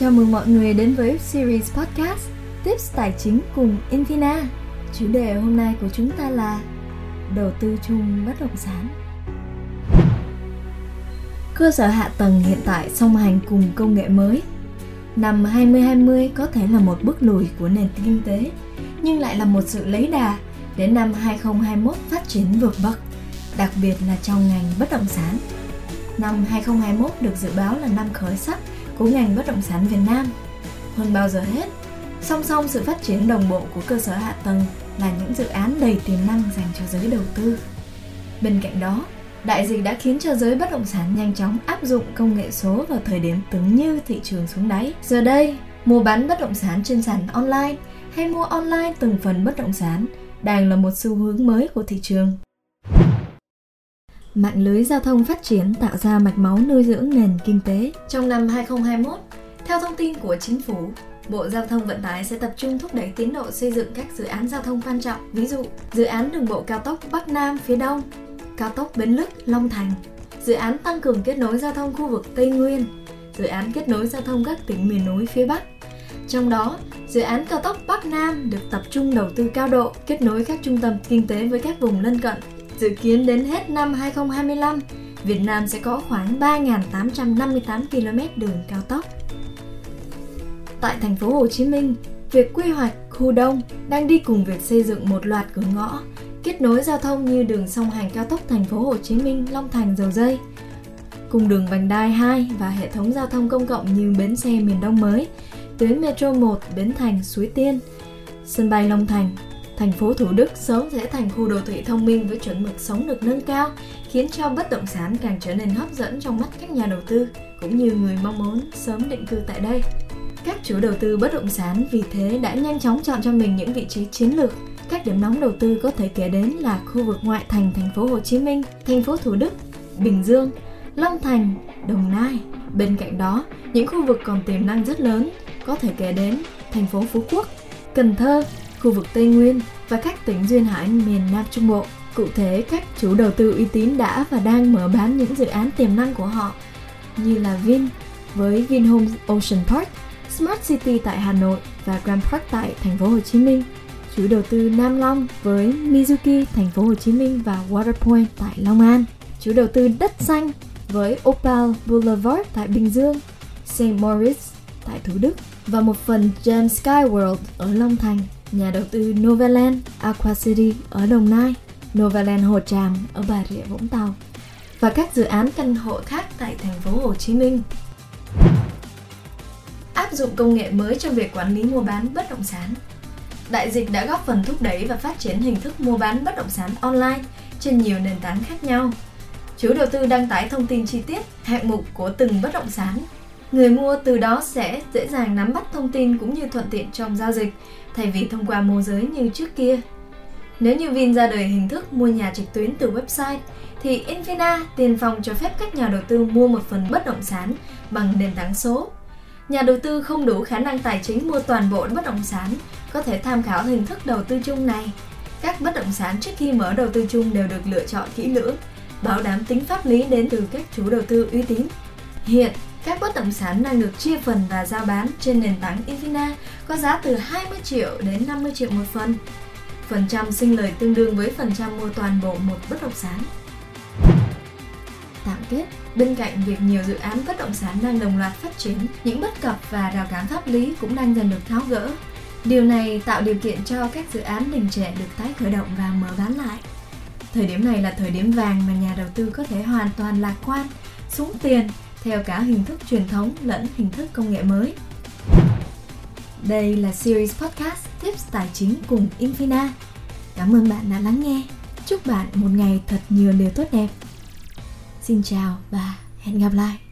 Chào mừng mọi người đến với series podcast Tips Tài chính cùng Infina. Chủ đề hôm nay của chúng ta là đầu tư chung bất động sản. Cơ sở hạ tầng hiện tại song hành cùng công nghệ mới. Năm 2020 có thể là một bước lùi của nền kinh tế, nhưng lại là một sự lấy đà để năm 2021 phát triển vượt bậc, đặc biệt là trong ngành bất động sản. Năm 2021 được dự báo là năm khởi sắc của ngành bất động sản Việt Nam. Hơn bao giờ hết, song song sự phát triển đồng bộ của cơ sở hạ tầng là những dự án đầy tiềm năng dành cho giới đầu tư. Bên cạnh đó, đại dịch đã khiến cho giới bất động sản nhanh chóng áp dụng công nghệ số vào thời điểm tưởng như thị trường xuống đáy. Giờ đây, mua bán bất động sản trên sàn online hay mua online từng phần bất động sản đang là một xu hướng mới của thị trường. Mạng lưới giao thông phát triển tạo ra mạch máu nuôi dưỡng nền kinh tế. Trong năm 2021, theo thông tin của chính phủ, Bộ Giao thông Vận tải sẽ tập trung thúc đẩy tiến độ xây dựng các dự án giao thông quan trọng, ví dụ dự án đường bộ cao tốc Bắc Nam phía Đông, cao tốc Bến Lức, Long Thành, dự án tăng cường kết nối giao thông khu vực Tây Nguyên, dự án kết nối giao thông các tỉnh miền núi phía Bắc. Trong đó, dự án cao tốc Bắc Nam được tập trung đầu tư cao độ, kết nối các trung tâm kinh tế với các vùng lân cận. Dự kiến đến hết năm 2025, Việt Nam sẽ có khoảng 3.858 km đường cao tốc. Tại thành phố Hồ Chí Minh, việc quy hoạch khu đông đang đi cùng việc xây dựng một loạt cửa ngõ kết nối giao thông như đường song hành cao tốc thành phố Hồ Chí Minh Long Thành Dầu Dây, cùng đường vành đai 2 và hệ thống giao thông công cộng như bến xe miền Đông mới, tuyến metro 1 Bến Thành Suối Tiên, sân bay Long Thành, thành phố Thủ Đức sớm sẽ thành khu đô thị thông minh với chuẩn mực sống được nâng cao, khiến cho bất động sản càng trở nên hấp dẫn trong mắt các nhà đầu tư cũng như người mong muốn sớm định cư tại đây. Các chủ đầu tư bất động sản vì thế đã nhanh chóng chọn cho mình những vị trí chiến lược. Các điểm nóng đầu tư có thể kể đến là khu vực ngoại thành thành phố Hồ Chí Minh, thành phố Thủ Đức, Bình Dương, Long Thành, Đồng Nai. Bên cạnh đó, những khu vực còn tiềm năng rất lớn có thể kể đến thành phố Phú Quốc, Cần Thơ, khu vực Tây Nguyên và các tỉnh duyên hải miền Nam Trung Bộ. Cụ thể, các chủ đầu tư uy tín đã và đang mở bán những dự án tiềm năng của họ như là Vin với Vinhomes Ocean Park, Smart City tại Hà Nội và Grand Park tại thành phố Hồ Chí Minh. Chủ đầu tư Nam Long với Mizuki thành phố Hồ Chí Minh và Waterpoint tại Long An. Chủ đầu tư Đất Xanh với Opal Boulevard tại Bình Dương, St. Moritz tại Thủ Đức và một phần Gem Sky World ở Long Thành, nhà đầu tư Novaland Aqua City ở Đồng Nai, Novaland Hồ Tràm ở Bà Rịa Vũng Tàu và các dự án căn hộ khác tại thành phố Hồ Chí Minh. Áp dụng công nghệ mới trong việc quản lý mua bán bất động sản. Đại dịch đã góp phần thúc đẩy và phát triển hình thức mua bán bất động sản online trên nhiều nền tảng khác nhau. Chủ đầu tư đăng tải thông tin chi tiết, hạng mục của từng bất động sản. Người mua từ đó sẽ dễ dàng nắm bắt thông tin cũng như thuận tiện trong giao dịch, thay vì thông qua môi giới như trước kia. Nếu như Vin ra đời hình thức mua nhà trực tuyến từ website, thì Infina tiền phòng cho phép các nhà đầu tư mua một phần bất động sản bằng nền tảng số. Nhà đầu tư không đủ khả năng tài chính mua toàn bộ bất động sản có thể tham khảo hình thức đầu tư chung này. Các bất động sản trước khi mở đầu tư chung đều được lựa chọn kỹ lưỡng, bảo đảm tính pháp lý đến từ các chủ đầu tư uy tín. Hiện, các bất động sản đang được chia phần và giao bán trên nền tảng Infina có giá từ 20 triệu đến 50 triệu một phần. Phần trăm sinh lời tương đương với phần trăm mua toàn bộ một bất động sản. Tạm kết, bên cạnh việc nhiều dự án bất động sản đang đồng loạt phát triển, những bất cập và rào cản pháp lý cũng đang dần được tháo gỡ. Điều này tạo điều kiện cho các dự án đình trệ được tái khởi động và mở bán lại. Thời điểm này là thời điểm vàng mà nhà đầu tư có thể hoàn toàn lạc quan, xuống tiền theo cả hình thức truyền thống lẫn hình thức công nghệ mới. Đây là series podcast Tips Tài chính cùng Infina. Cảm ơn bạn đã lắng nghe. Chúc bạn một ngày thật nhiều điều tốt đẹp. Xin chào và hẹn gặp lại.